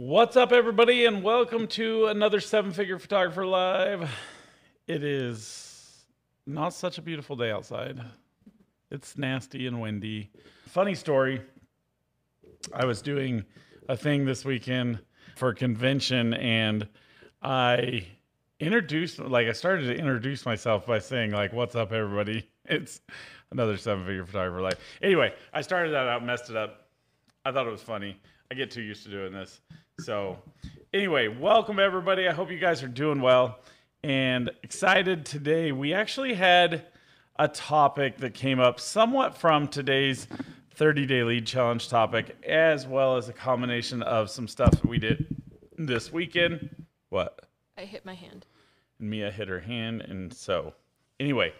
What's up, everybody, and welcome to another Seven Figure Photographer Live. It is not such a beautiful day outside. It's nasty and windy. Funny story I was doing a thing this weekend for a convention, and I introduced, like, I started to introduce myself by saying, like, what's up, everybody? It's another Seven Figure Photographer Live. Anyway, I started that out, messed it up. I thought it was funny. I get too used to doing this. So, anyway, welcome everybody. I hope you guys are doing well and excited today. We actually had a topic that came up somewhat from today's 30 day lead challenge topic, as well as a combination of some stuff that we did this weekend. What? I hit my hand. And Mia hit her hand. And so, anyway,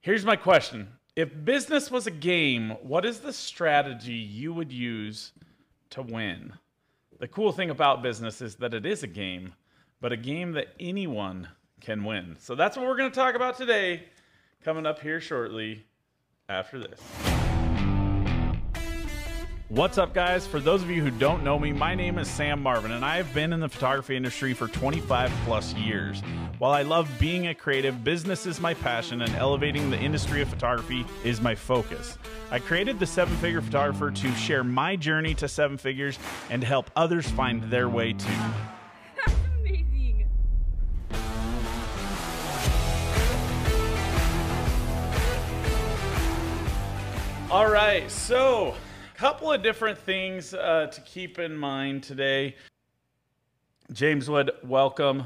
here's my question If business was a game, what is the strategy you would use to win? The cool thing about business is that it is a game, but a game that anyone can win. So that's what we're going to talk about today, coming up here shortly after this. What's up, guys? For those of you who don't know me, my name is Sam Marvin, and I have been in the photography industry for 25 plus years. While I love being a creative, business is my passion, and elevating the industry of photography is my focus. I created the Seven Figure Photographer to share my journey to seven figures and help others find their way too. All right, so couple of different things uh, to keep in mind today. James Wood, welcome.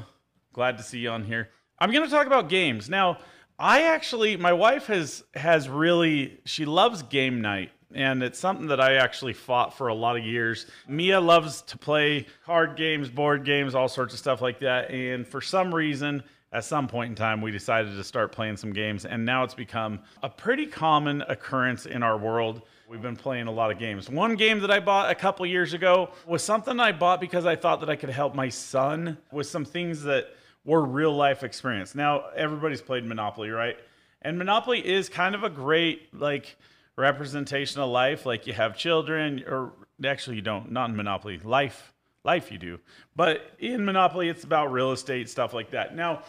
Glad to see you on here. I'm going to talk about games now. I actually, my wife has has really she loves game night, and it's something that I actually fought for a lot of years. Mia loves to play card games, board games, all sorts of stuff like that, and for some reason at some point in time, we decided to start playing some games, and now it's become a pretty common occurrence in our world. We've been playing a lot of games. One game that I bought a couple years ago was something I bought because I thought that I could help my son with some things that were real life experience. Now, everybody's played Monopoly, right? And Monopoly is kind of a great, like, representation of life. Like, you have children, or actually, you don't, not in Monopoly, life life you do. But in Monopoly, it's about real estate, stuff like that. Now,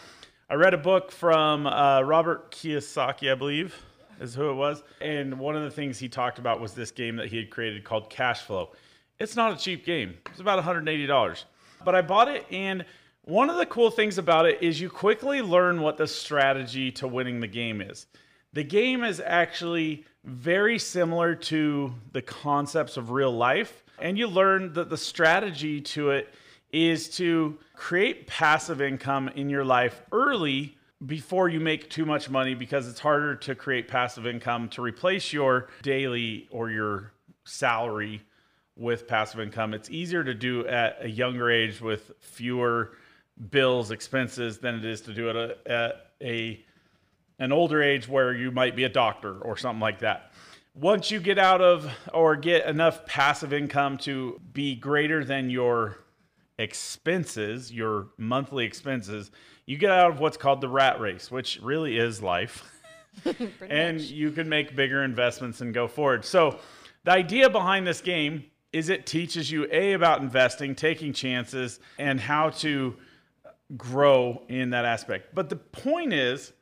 I read a book from uh, Robert Kiyosaki, I believe, is who it was. And one of the things he talked about was this game that he had created called Cash Flow. It's not a cheap game, it's about $180. But I bought it, and one of the cool things about it is you quickly learn what the strategy to winning the game is. The game is actually very similar to the concepts of real life and you learn that the strategy to it is to create passive income in your life early before you make too much money because it's harder to create passive income to replace your daily or your salary with passive income. It's easier to do at a younger age with fewer bills, expenses than it is to do it at a an older age where you might be a doctor or something like that once you get out of or get enough passive income to be greater than your expenses, your monthly expenses, you get out of what's called the rat race, which really is life. and much. you can make bigger investments and go forward. So, the idea behind this game is it teaches you A about investing, taking chances, and how to grow in that aspect. But the point is,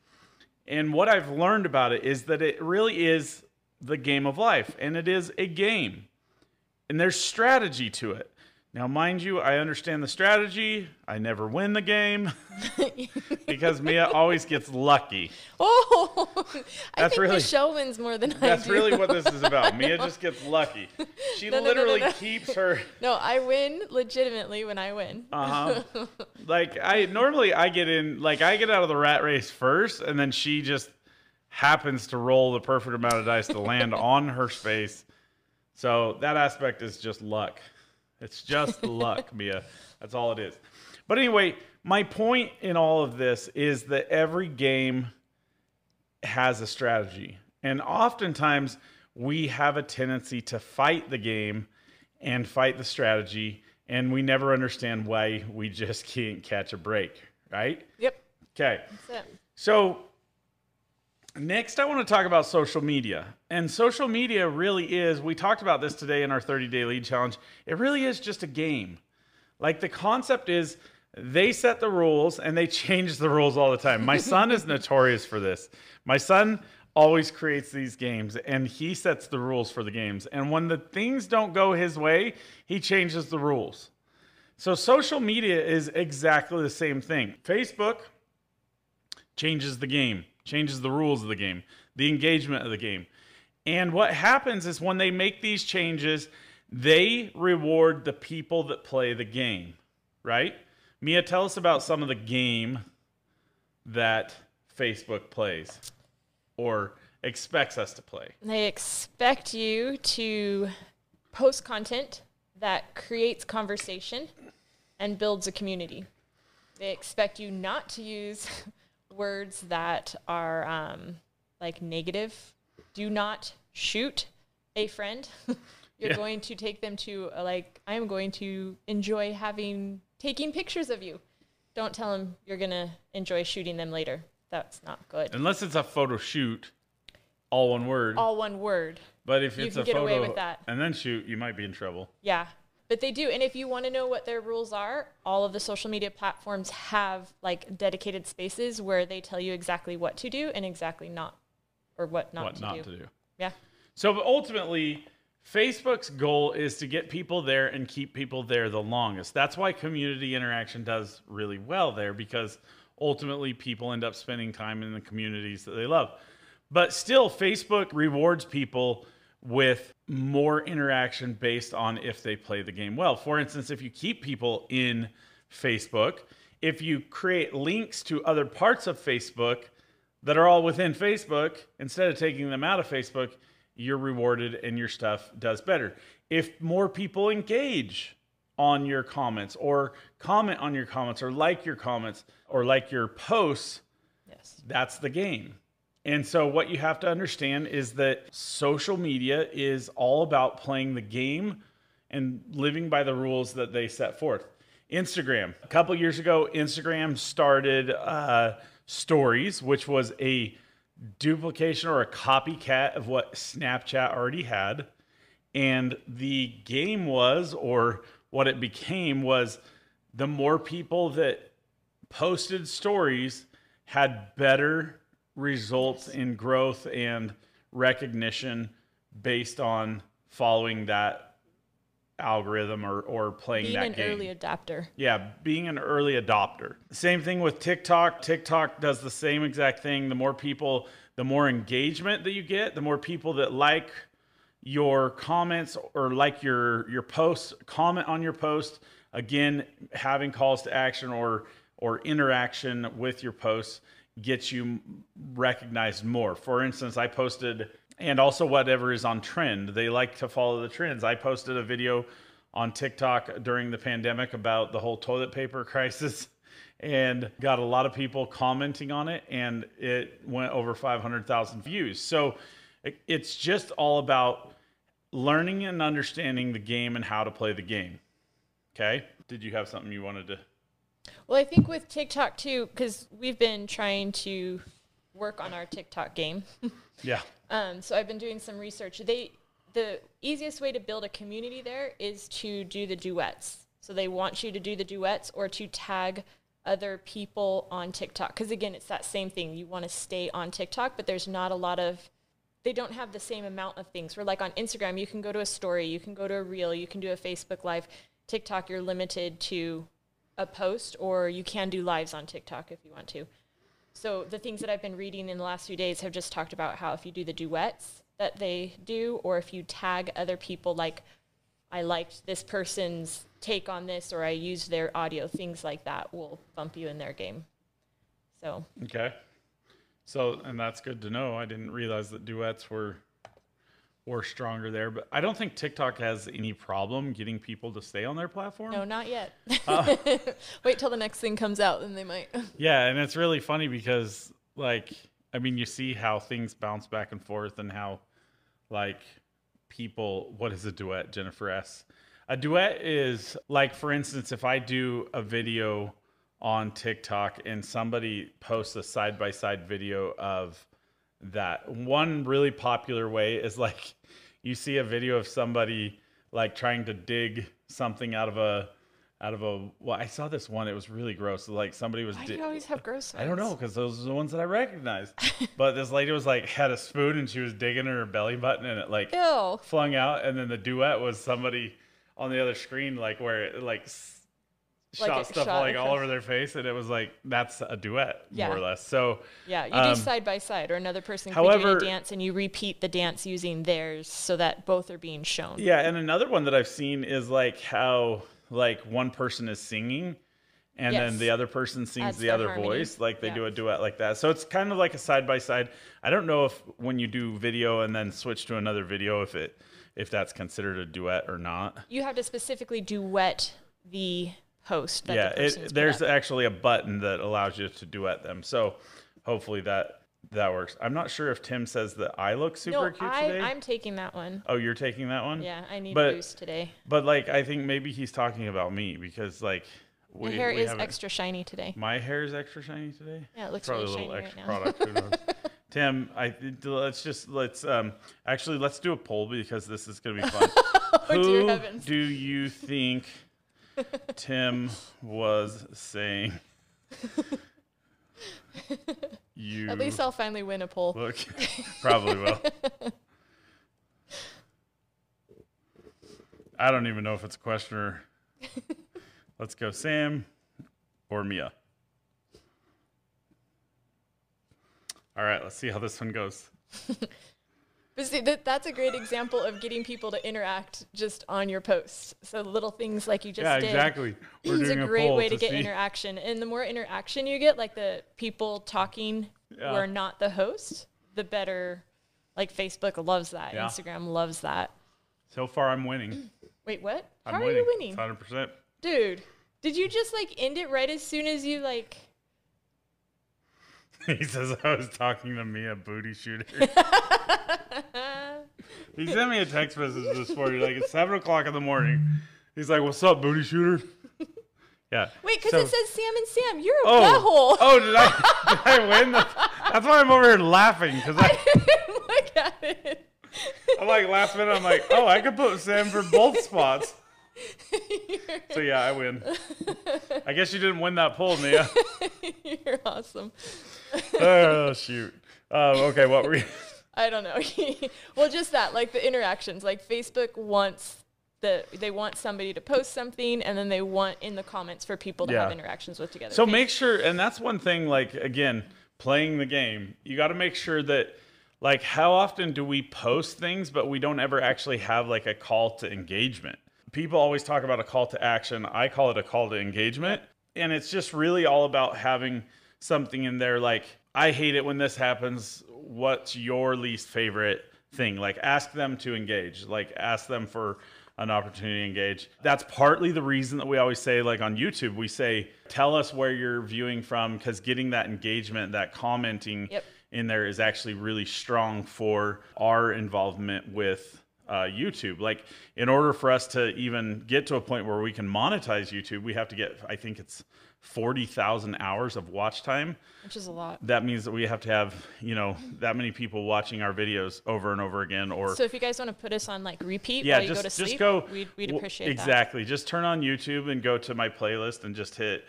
and what I've learned about it is that it really is the game of life, and it is a game. And there's strategy to it. Now, mind you, I understand the strategy. I never win the game because Mia always gets lucky. Oh, I That's think really- the show wins more than I That's do. really what this is about. Mia just gets lucky. She No, no, no, literally no. keeps her. No, I win legitimately when I win. Uh huh. like I normally I get in like I get out of the rat race first, and then she just happens to roll the perfect amount of dice to land on her space. So that aspect is just luck. It's just luck, Mia. That's all it is. But anyway, my point in all of this is that every game has a strategy. And oftentimes we have a tendency to fight the game and fight the strategy, and we never understand why we just can't catch a break, right? Yep. Okay. So, next, I want to talk about social media. And social media really is, we talked about this today in our 30 day lead challenge, it really is just a game. Like the concept is they set the rules and they change the rules all the time. My son is notorious for this. My son always creates these games and he sets the rules for the games. And when the things don't go his way, he changes the rules. So social media is exactly the same thing. Facebook changes the game, changes the rules of the game, the engagement of the game. And what happens is when they make these changes, they reward the people that play the game, right? Mia, tell us about some of the game that Facebook plays or expects us to play. They expect you to post content that creates conversation and builds a community. They expect you not to use words that are um, like negative. Do not shoot a friend. You're Yeah. going to take them to uh, like I am going to enjoy having taking pictures of you. Don't tell them you're gonna enjoy shooting them later. That's not good. Unless it's a photo shoot, all one word. All one word. but if you it's can a get photo away with that. and then shoot, you might be in trouble. Yeah. But they do. And if you want to know what their rules are, all of the social media platforms have like dedicated spaces where they tell you exactly what to do and exactly not or what not, what to, not do. to do. Yeah. So but ultimately, Facebook's goal is to get people there and keep people there the longest. That's why community interaction does really well there because ultimately people end up spending time in the communities that they love. But still, Facebook rewards people with more interaction based on if they play the game well. For instance, if you keep people in Facebook, if you create links to other parts of Facebook that are all within Facebook, instead of taking them out of Facebook, you're rewarded and your stuff does better. If more people engage on your comments or comment on your comments or like your comments or like your posts, Yes. that's the game. And so, what you have to understand is that social media is all about playing the game and living by the rules that they set forth. Instagram. A couple years ago, Instagram started uh, Stories, which was a duplication or a copycat of what Snapchat already had. And the game was, or what it became, was the more people that posted stories had better results in growth and recognition based on following that algorithm or, or playing that game. Being that an game. early adapter. Yeah, being an early adopter. Same thing with TikTok. TikTok does the same exact thing. The more people, the more engagement that you get, the more people that like your comments or like your your posts, comment on your post. Again, having calls to action or or interaction with your posts gets you recognized more. For instance, I posted and also whatever is on trend. They like to follow the trends. I posted a video on TikTok during the pandemic about the whole toilet paper crisis and got a lot of people commenting on it and it went over 500,000 views. So it's just all about learning and understanding the game and how to play the game. Okay? Did you have something you wanted to Well, I think with TikTok too, because we've been trying to work on our TikTok game. Yeah. Um, so I've been doing some research. They the easiest way to build a community there is to do the duets. So they want you to do the duets or to tag other people on TikTok. Because again, it's that same thing. You want to stay on TikTok, but there's not a lot of they don't have the same amount of things. Where like on Instagram, you can go to a story, you can go to a reel, you can do a Facebook live. TikTok, you're limited to a post, or you can do lives on TikTok if you want to. So the things that I've been reading in the last few days have just talked about how if you do the duets that they do, or if you tag other people, like I liked this person's take on this, or I used their audio, things like that will bump you in their game. So Okay. So, and that's good to know. I didn't realize that duets were were stronger there, but I don't think TikTok has any problem getting people to stay on their platform. no, not yet. Uh. Wait till the next thing comes out, and they might. Yeah, and it's really funny because like I mean, you see how things bounce back and forth and how like people what is a duet, Jennifer S. A duet is like for instance, if I do a video on TikTok and somebody posts a side by side video of that. One really popular way is like you see a video of somebody like trying to dig something out of a out of a well, I saw this one. It was really gross. Like somebody was. Why di- do you always have gross I don't know because those are the ones that I recognized. but this lady was like had a spoon and she was digging her belly button and it like Ew. flung out, and then the duet was somebody on the other screen like where it like. Like shot stuff shot like all over their face, and it was like that's a duet Yeah. more or less. So Yeah, you Um, do side by side, or another person be however- doing a dance and you repeat the dance using theirs so that both are being shown. Yeah, and another one that I've seen is like how like one person is singing and then the other person sings Adds the other harmony. voice, like they Yeah. do a duet like that. So it's kind of like a side by side. I don't know if when you do video and then switch to another video if it if that's considered a duet or not. You have to specifically duet the that yeah, the it, there's actually a button that allows you to duet them. So hopefully that that works. I'm not sure if Tim says that I look super no, cute I, today. I'm taking that one. Oh, you're taking that one? Yeah, I need But- a boost today. But like, I think maybe he's talking about me because like we, hair is extra shiny today. My hair is extra shiny today. Yeah, it looks Probably really a little shiny extra right now. product. Tim, I let's just let's um actually let's do a poll because this is gonna be fun. Oh, Who do you think Tim was saying? You At least I'll finally win a poll. look probably will. I don't even know if it's a question or let's go Sam or Mia. All right, let's see how this one goes. But see, that, that's a great example of getting people to interact just on your posts. So little things like you just yeah, did. exactly. We're a great poll way to get see. interaction. And the more interaction you get, like the people talking who are not the host, the better. Like Facebook loves that. Yeah. Instagram loves that. So far, I'm winning. Wait, what? I'm How are winning. you winning? 100%. Dude, did you just like end it right as soon as you like. He says I was talking to Mia Booty Shooter. he sent me a text message this morning, like it's seven o'clock in the morning. He's like, "What's up, Booty Shooter?" Yeah. Wait, because So- it says Sam and Sam. You're a Oh, butthole. oh, did I? Did I win? The, that's why I'm over here laughing because I, Look at it. I'm like last minute. I'm like, oh, I could put Sam for both spots. So yeah, I win. I guess you didn't win that poll, Mia. You're awesome. Oh shoot. Um, okay, what were you? I don't know. well, just that, like the interactions. Like Facebook wants the they want somebody to post something, and then they want in the comments for people to have interactions with together. So make sure, and that's one thing. Like again, playing the game, you got to make sure that, like, how often do we post things, but we don't ever actually have like a call to engagement. People always talk about a call to action. I call it a call to engagement, and it's just really all about having something in there like, I hate it when this happens. What's your least favorite thing? Like, ask them to engage. Like, ask them for an opportunity to engage. That's partly the reason that we always say, like on YouTube, we say, tell us where you're viewing from, because getting that engagement, that commenting Yep. in there is actually really strong for our involvement with uh, YouTube. Like, in order for us to even get to a point where we can monetize YouTube, we have to get, I think it's 40,000 hours of watch time which is a lot. that means that we have to have you know that many people watching our videos over and over again or So if you guys want to put us on like repeat yeah while you go to just sleep, go we'd, we'd appreciate that. exactly just turn on youtube and go to my playlist and just hit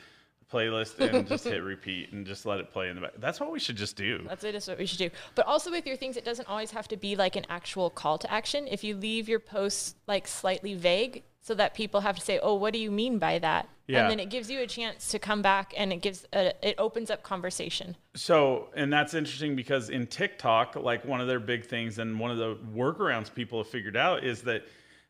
playlist and just hit repeat and just let it play in the back that's what we should just do That's it. Is what we should do. But also with your things, it doesn't always have to be like an actual call to action. If you leave your posts like slightly vague, so that people have to say, "Oh, what do you mean by that?" Yeah. And then it gives you a chance to come back, and it gives a, it opens up conversation. So, and that's interesting because in TikTok, like one of their big things and one of the workarounds people have figured out is that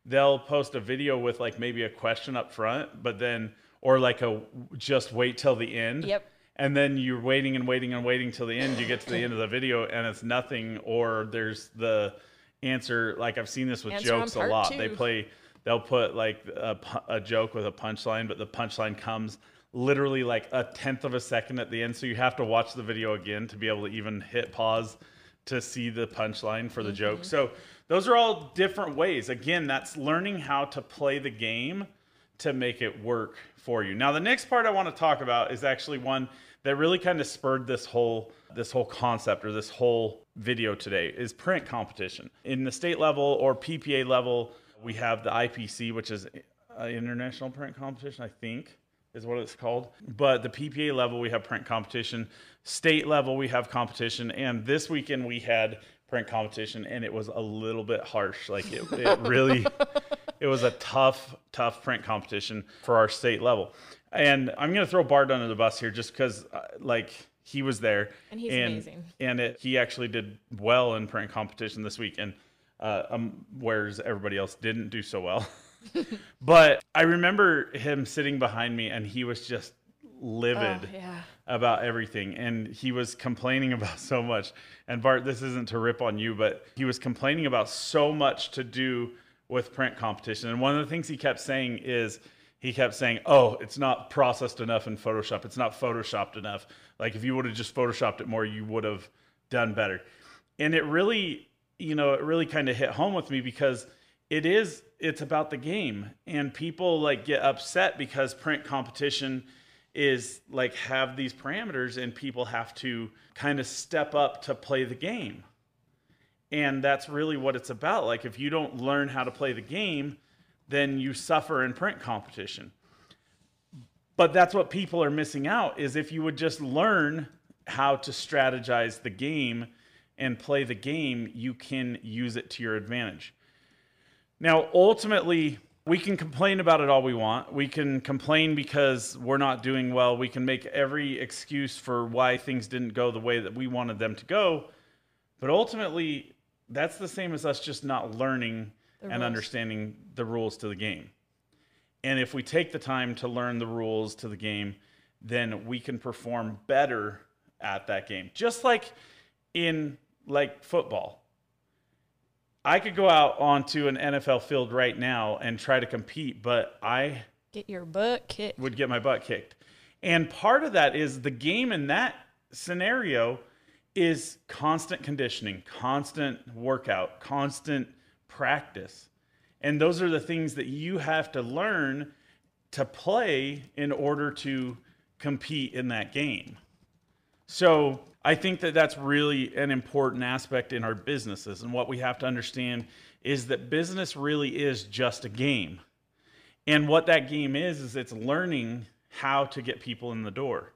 they'll post a video with like maybe a question up front, but then, or like a just wait till the end. Yep. And then you're waiting and waiting and waiting till the end. You get to the end of the video and it's nothing, or there's the answer. Like I've seen this with Answer jokes a lot. two. They play, they'll put like a, a joke with a punchline, but the punchline comes literally like a tenth of a second at the end. So you have to watch the video again to be able to even hit pause to see the punchline for the mm-hmm. joke. So those are all different ways. Again, that's learning how to play the game to make it work for you. Now the next part I want to talk about is actually one that really kind of spurred this whole this whole concept or this whole video today is print competition. In the state level or PPA level, we have the IPC which is uh, international print competition, I think is what it's called. But the PPA level, we have print competition. State level, we have competition. And this weekend, we had print competition, and it was a little bit harsh. Like it, it really, it was a tough, tough print competition for our state level. And I'm going to throw Bart under the bus here just because, uh, like, he was there. And he's amazing. And it, he actually did well in print competition this week. And uh, um, whereas everybody else didn't do so well. but I remember him sitting behind me and he was just livid Oh, yeah. about everything. And he was complaining about so much. And bart this isn't to rip on you but he was complaining about so much to do with print competition. And one of the things he kept saying is he kept saying oh it's not processed enough in photoshop. It's not photoshopped enough. Like if you would have just photoshopped it more you would have done better. And it really you know it really kind of hit home with me because it is it's about the game. And people like get upset because print competition is like have these parameters and people have to kind of step up to play the game. And that's really what it's about. Like if you don't learn how to play the game then you suffer in print competition. But that's what people are missing out is if you would just learn how to strategize the game and play the game you can use it to your advantage now, ultimately, we can complain about it all we want. We can complain because we're not doing well. We can make every excuse for why things didn't go the way that we wanted them to go. But ultimately, that's the same as us just not learning The and rules. understanding the rules to the game. And if we take the time to learn the rules to the game, then we can perform better at that game. Just like in like football. I could go out onto an NFL field right now and try to compete, but I Get your butt kicked. would get my butt kicked. And part of that is the game in that scenario is constant conditioning, constant workout, constant practice. And those are the things that you have to learn to play in order to compete in that game. So I think that that's really an important aspect in our businesses. And what we have to understand is that business really is just a game. And what that game is, is it's learning how to get people in the door.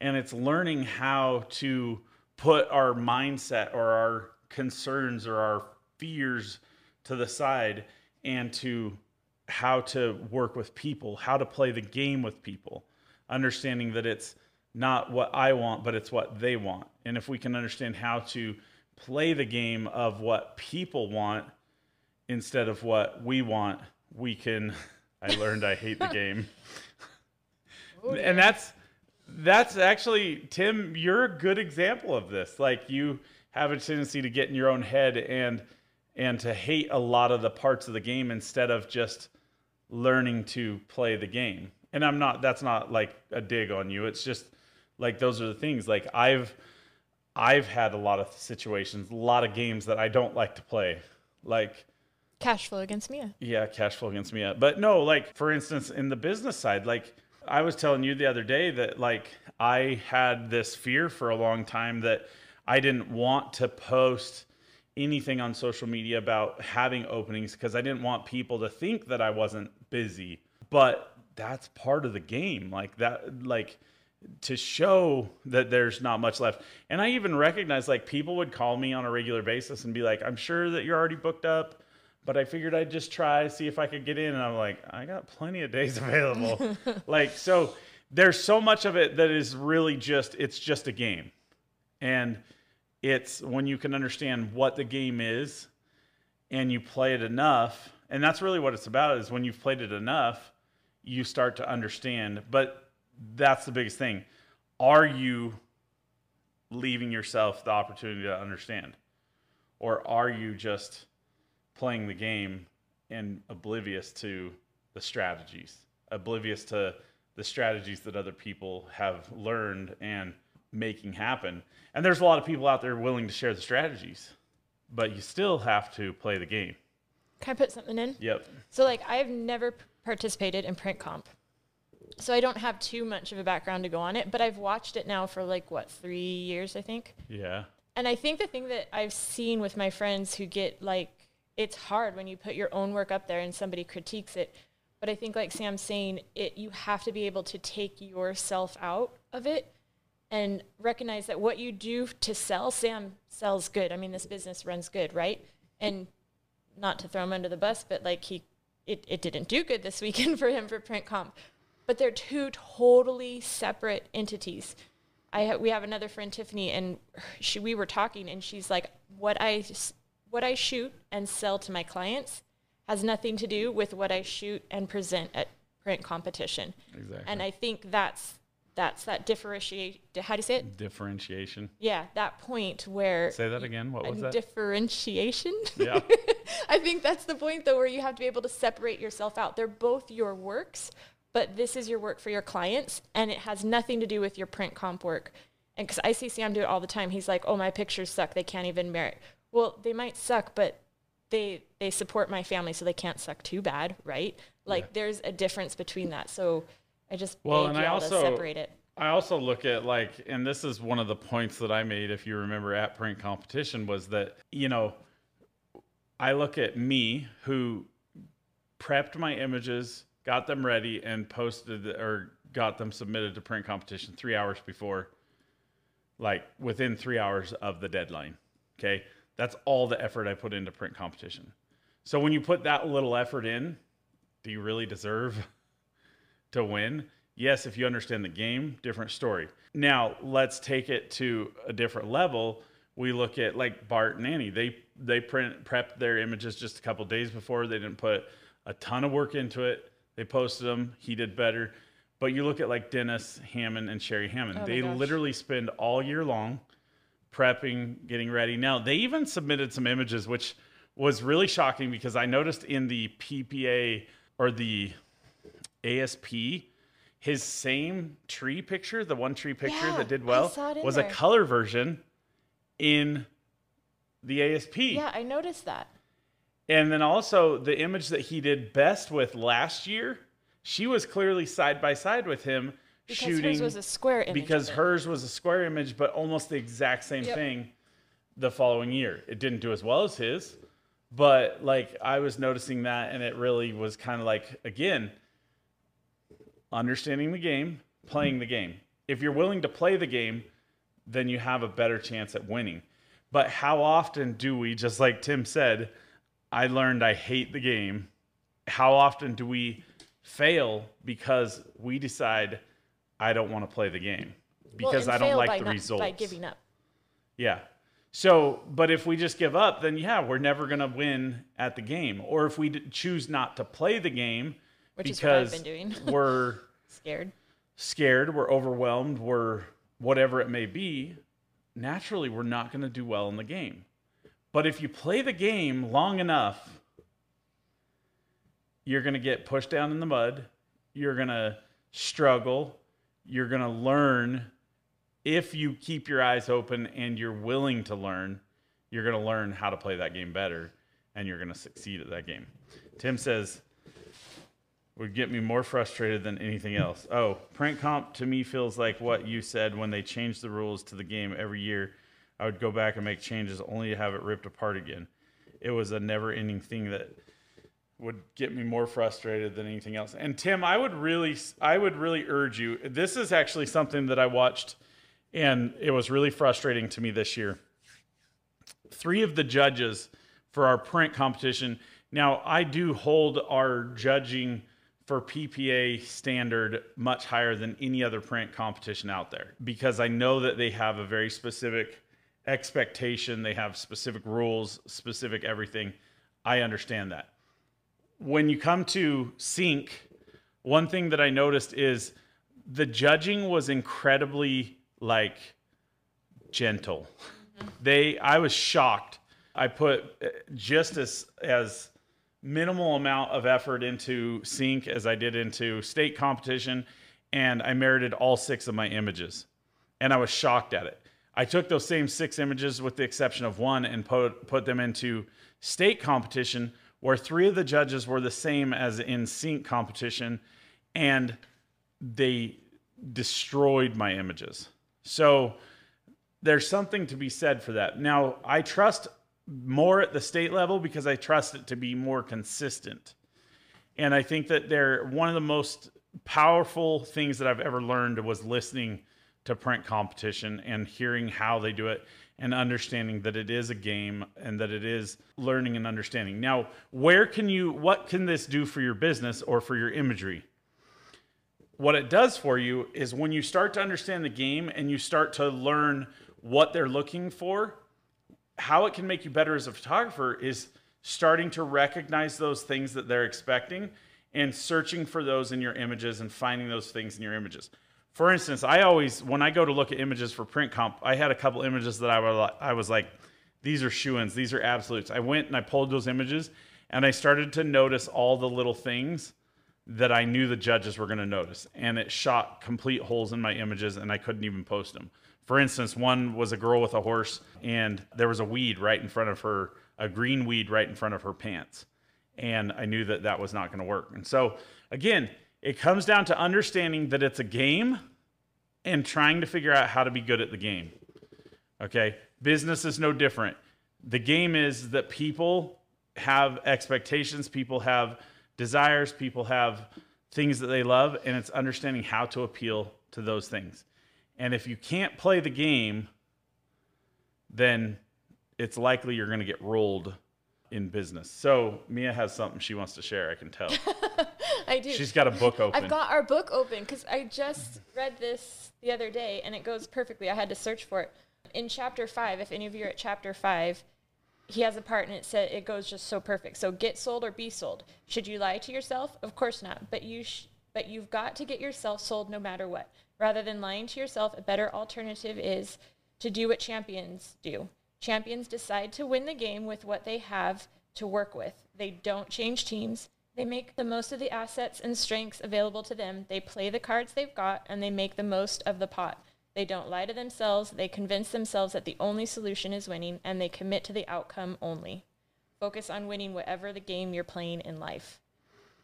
And it's learning how to put our mindset or our concerns or our fears to the side and to how to work with people, how to play the game with people, understanding that it's not what I want, but it's what they want. And if we can understand how to play the game of what people want instead of what we want, we can. I learned I hate the game. Oh, and that's that's actually Tim, you're a good example of this. Like you have a tendency to get in your own head and and to hate a lot of the parts of the game instead of just learning to play the game. And I'm not that's not like a dig on you. It's just like those are the things. Like I've I've had a lot of situations, a lot of games that I don't like to play. Like Cash flow against Mia. yeah, cash flow against me. But no, like for instance, in the business side, like I was telling you the other day that like I had this fear for a long time that I didn't want to post anything on social media about having openings because I didn't want people to think that I wasn't busy. But that's part of the game. Like that like to show that there's not much left. And I even recognize like people would call me on a regular basis and be like, I'm sure that you're already booked up, but I figured I'd just try, see if I could get in. And I'm like, I got plenty of days available. like, so there's so much of it that is really just, it's just a game. And it's when you can understand what the game is and you play it enough. And that's really what it's about is when you've played it enough, you start to understand. But that's the biggest thing. Are you leaving yourself the opportunity to understand? Or are you just playing the game and oblivious to the strategies, oblivious to the strategies that other people have learned and making happen? And there's a lot of people out there willing to share the strategies, but you still have to play the game. Can I put something in? Yep. So, like, I've never participated in print comp. So, I don't have too much of a background to go on it, but I've watched it now for like, what, three years, I think. Yeah. And I think the thing that I've seen with my friends who get like, it's hard when you put your own work up there and somebody critiques it. But I think, like Sam's saying, it you have to be able to take yourself out of it and recognize that what you do to sell, Sam sells good. I mean, this business runs good, right? And not to throw him under the bus, but like he, it, it didn't do good this weekend for him for print comp. But they're two totally separate entities. I ha- we have another friend Tiffany, and she we were talking, and she's like, "What I what I shoot and sell to my clients has nothing to do with what I shoot and present at print competition." Exactly. And I think that's that's that differentiate. How do you say it? Differentiation. Yeah, that point where Say that again. What was that? differentiation. yeah. I think that's the point though, where you have to be able to separate yourself out. They're both your works, but this is your work for your clients, and it has nothing to do with your print comp work. And because I see Sam do it all the time, he's like, "Oh, my pictures suck. They can't even merit." Well, they might suck, but they they support my family, so they can't suck too bad, right? Like, Yeah. there's a difference between that. So I just Well, and I also- separate it. I also look at like, and this is one of the points that I made, if you remember at print competition, was that, you know, I look at me who prepped my images, got them ready, and posted or got them submitted to print competition three hours before, like within three hours of the deadline. Okay. That's all the effort I put into print competition. So when you put that little effort in, do you really deserve to win? Yes, if you understand the game, different story. Now, let's take it to a different level. We look at like Bart and Annie. They they print prepped their images just a couple days before. They didn't put a ton of work into it. They posted them. He did better. But you look at like Dennis Hammond and Sherry Hammond. Oh they gosh. literally spend all year long prepping, getting ready. Now, they even submitted some images, which was really shocking because I noticed in the PPA or the ASP, his same tree picture, the one tree picture Yeah, that did well, saw it in was a color version in the ASP. Yeah, I noticed that. And then also the image that he did best with last year, she was clearly side by side with him Because shooting hers was a square image. because hers was a square image, but almost the exact same Yep. thing the following year. It didn't do as well as his, but like I was noticing that, and it really was kind of like again, understanding the game, playing the game. If you're willing to play the game, then you have a better chance at winning. But how often do we, just like Tim said, I learned I hate the game. How often do we fail because we decide I don't want to play the game because and I don't like the not- results. by giving up. Yeah. So, but if we just give up, then yeah, we're never going to win at the game. Or if we d- choose not to play the game Which is what I've because been doing. we're Scared. scared, we're overwhelmed, we're whatever it may be, naturally we're not going to do well in the game. But if you play the game long enough, you're going to get pushed down in the mud. You're going to struggle. You're going to learn. If you keep your eyes open and you're willing to learn, you're going to learn how to play that game better and you're going to succeed at that game. Tim says, would get me more frustrated than anything else. Oh, print comp to me feels like what you said when they change the rules to the game every year. I would go back and make changes only to have it ripped apart again. It was a never ending thing that would get me more frustrated than anything else. And Tim, I would really I would really urge you. This is actually something that I watched and it was really frustrating to me this year. Three of the judges for our print competition. Now, I do hold our judging for PPA standard much higher than any other print competition out there because I know that they have a very specific expectation, they have specific rules, specific everything. I understand that. When you come to sync, one thing that I noticed is the judging was incredibly like gentle. They I was shocked. I put uh, just as as minimal amount of effort into sync as I did into state competition and I merited all 6 of my images. And I was shocked at it. I took those same 6 images with the exception of one and put put them into state competition where 3 of the judges were the same as in sync competition and they destroyed my images. So there's something to be said for that. Now, I trust more at the state level because I trust it to be more consistent. And I think that they're one of the most powerful things that I've ever learned was listening to print competition and hearing how they do it and understanding that it is a game and that it is learning and understanding. Now, where can you what can this do for your business or for your imagery? What it does for you is when you start to understand the game and you start to learn what they're looking for, how it can make you better as a photographer is starting to recognize those things that they're expecting and searching for those in your images and finding those things in your images. For instance, I always when I go to look at images for print comp, I had a couple images that I was I was like, these are shoe-ins, these are absolutes. I went and I pulled those images and I started to notice all the little things that I knew the judges were going to notice, and it shot complete holes in my images, and I couldn't even post them. For instance, one was a girl with a horse, and there was a weed right in front of her, a green weed right in front of her pants, and I knew that that was not going to work. And so, again, it comes down to understanding that it's a game and trying to figure out how to be good at the game. Okay? Business is no different. The game is that people have expectations, people have desires, people have things that they love, and it's understanding how to appeal to those things. And if you can't play the game, then it's likely you're going to get rolled in business. So Mia has something she wants to share. I can tell. I do. She's got a book open. I've got our book open because I just read this the other day and it goes perfectly. I had to search for it. In chapter five, if any of you are at chapter five, he has a part and it said it goes just so perfect. So get sold or be sold. Should you lie to yourself? Of course not. But you sh- but you've got to get yourself sold no matter what. Rather than lying to yourself, a better alternative is to do what champions do. Champions decide to win the game with what they have to work with. They don't change teams. They make the most of the assets and strengths available to them. They play the cards they've got and they make the most of the pot. They don't lie to themselves. They convince themselves that the only solution is winning and they commit to the outcome only. Focus on winning whatever the game you're playing in life.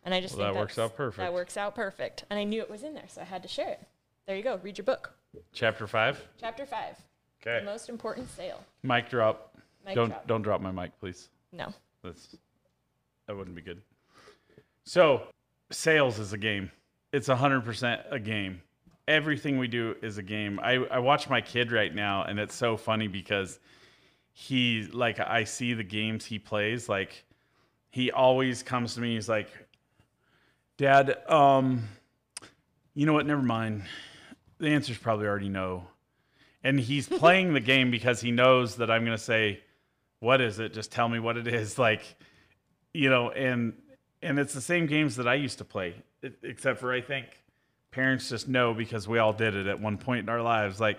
And I just Well, think that works out perfect. That works out perfect. And I knew it was in there, so I had to share it. There you go. Read your book. Chapter five. Chapter five. Okay. The most important sale. Mic drop. Mic don't drop. don't drop my mic, please. No. That's that wouldn't be good. So, sales is a game. It's 100% a game. Everything we do is a game. I, I watch my kid right now, and it's so funny because he, like, I see the games he plays. Like, he always comes to me. He's like, Dad, um, you know what? Never mind. The answer's probably already no. And he's playing the game because he knows that I'm going to say, what is it? Just tell me what it is. Like, you know, and and it's the same games that I used to play, except for I think parents just know because we all did it at one point in our lives. Like,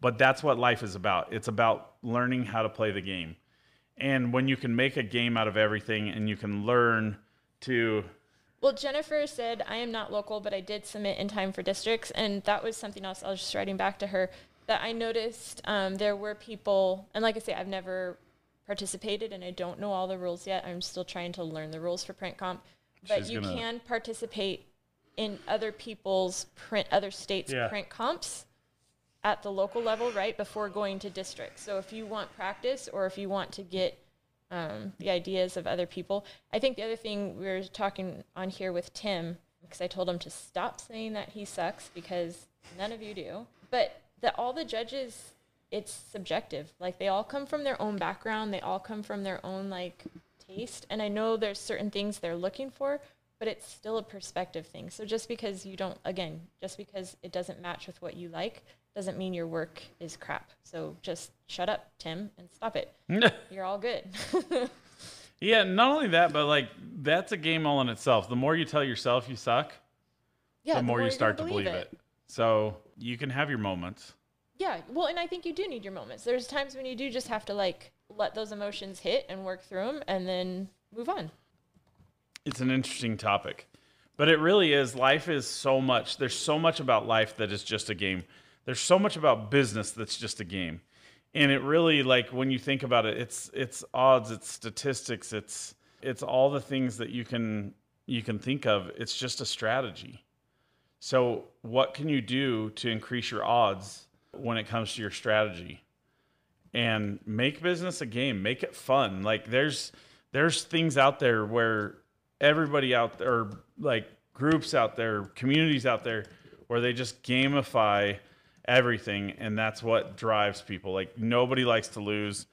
but that's what life is about. It's about learning how to play the game. And when you can make a game out of everything and you can learn to Well, Jennifer said, I am not local, but I did submit in time for districts. And that was something else I was just writing back to her that I noticed um, there were people, and like I say, I've never participated and I don't know all the rules yet. I'm still trying to learn the rules for print comp. But She's you gonna- can participate in other people's print, other states' Yeah. print comps at the local level, right, before going to district. So if you want practice or if you want to get um, the ideas of other people. I think the other thing we were talking on here with Tim, because I told him to stop saying that he sucks because none of you do, but that all the judges, it's subjective. Like they all come from their own background, they all come from their own like taste. And I know there's certain things they're looking for, but it's still a perspective thing. So just because you don't, again, just because it doesn't match with what you like, doesn't mean your work is crap. So just shut up, Tim, and stop it. You're all good. Yeah, not only that, but like that's a game all in itself. The more you tell yourself you suck, yeah, the more, you you're start to believe it. So you can have your moments. Yeah, well, and I think you do need your moments. There's times when you do just have to like let those emotions hit and work through them, and then move on. It's an interesting topic, but it really is. Life is so much. There's so much about life that is just a game. There's so much about business that's just a game, and it really like when you think about it, it's it's odds, it's statistics, it's it's all the things that you can you can think of. It's just a strategy. So what can you do to increase your odds when it comes to your strategy? and make business a game make it fun like there's there's things out there where everybody out there, like groups out there, communities out there, where they just gamify everything, and that's what drives people. Like nobody likes to lose.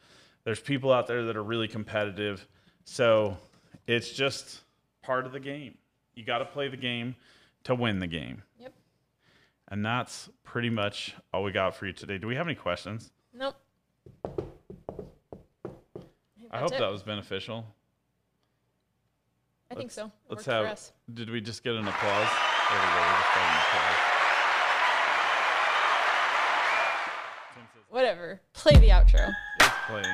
There's people out there that are really competitive, so it's just part of the game. You got to play the game to win the game. And that's pretty much all we got for you today. Do we have any questions? Nope. I hope that was beneficial. I think so. It Let's have. Did we just get an applause? There we go. We just got an applause. Whatever. Play the outro. It's playing.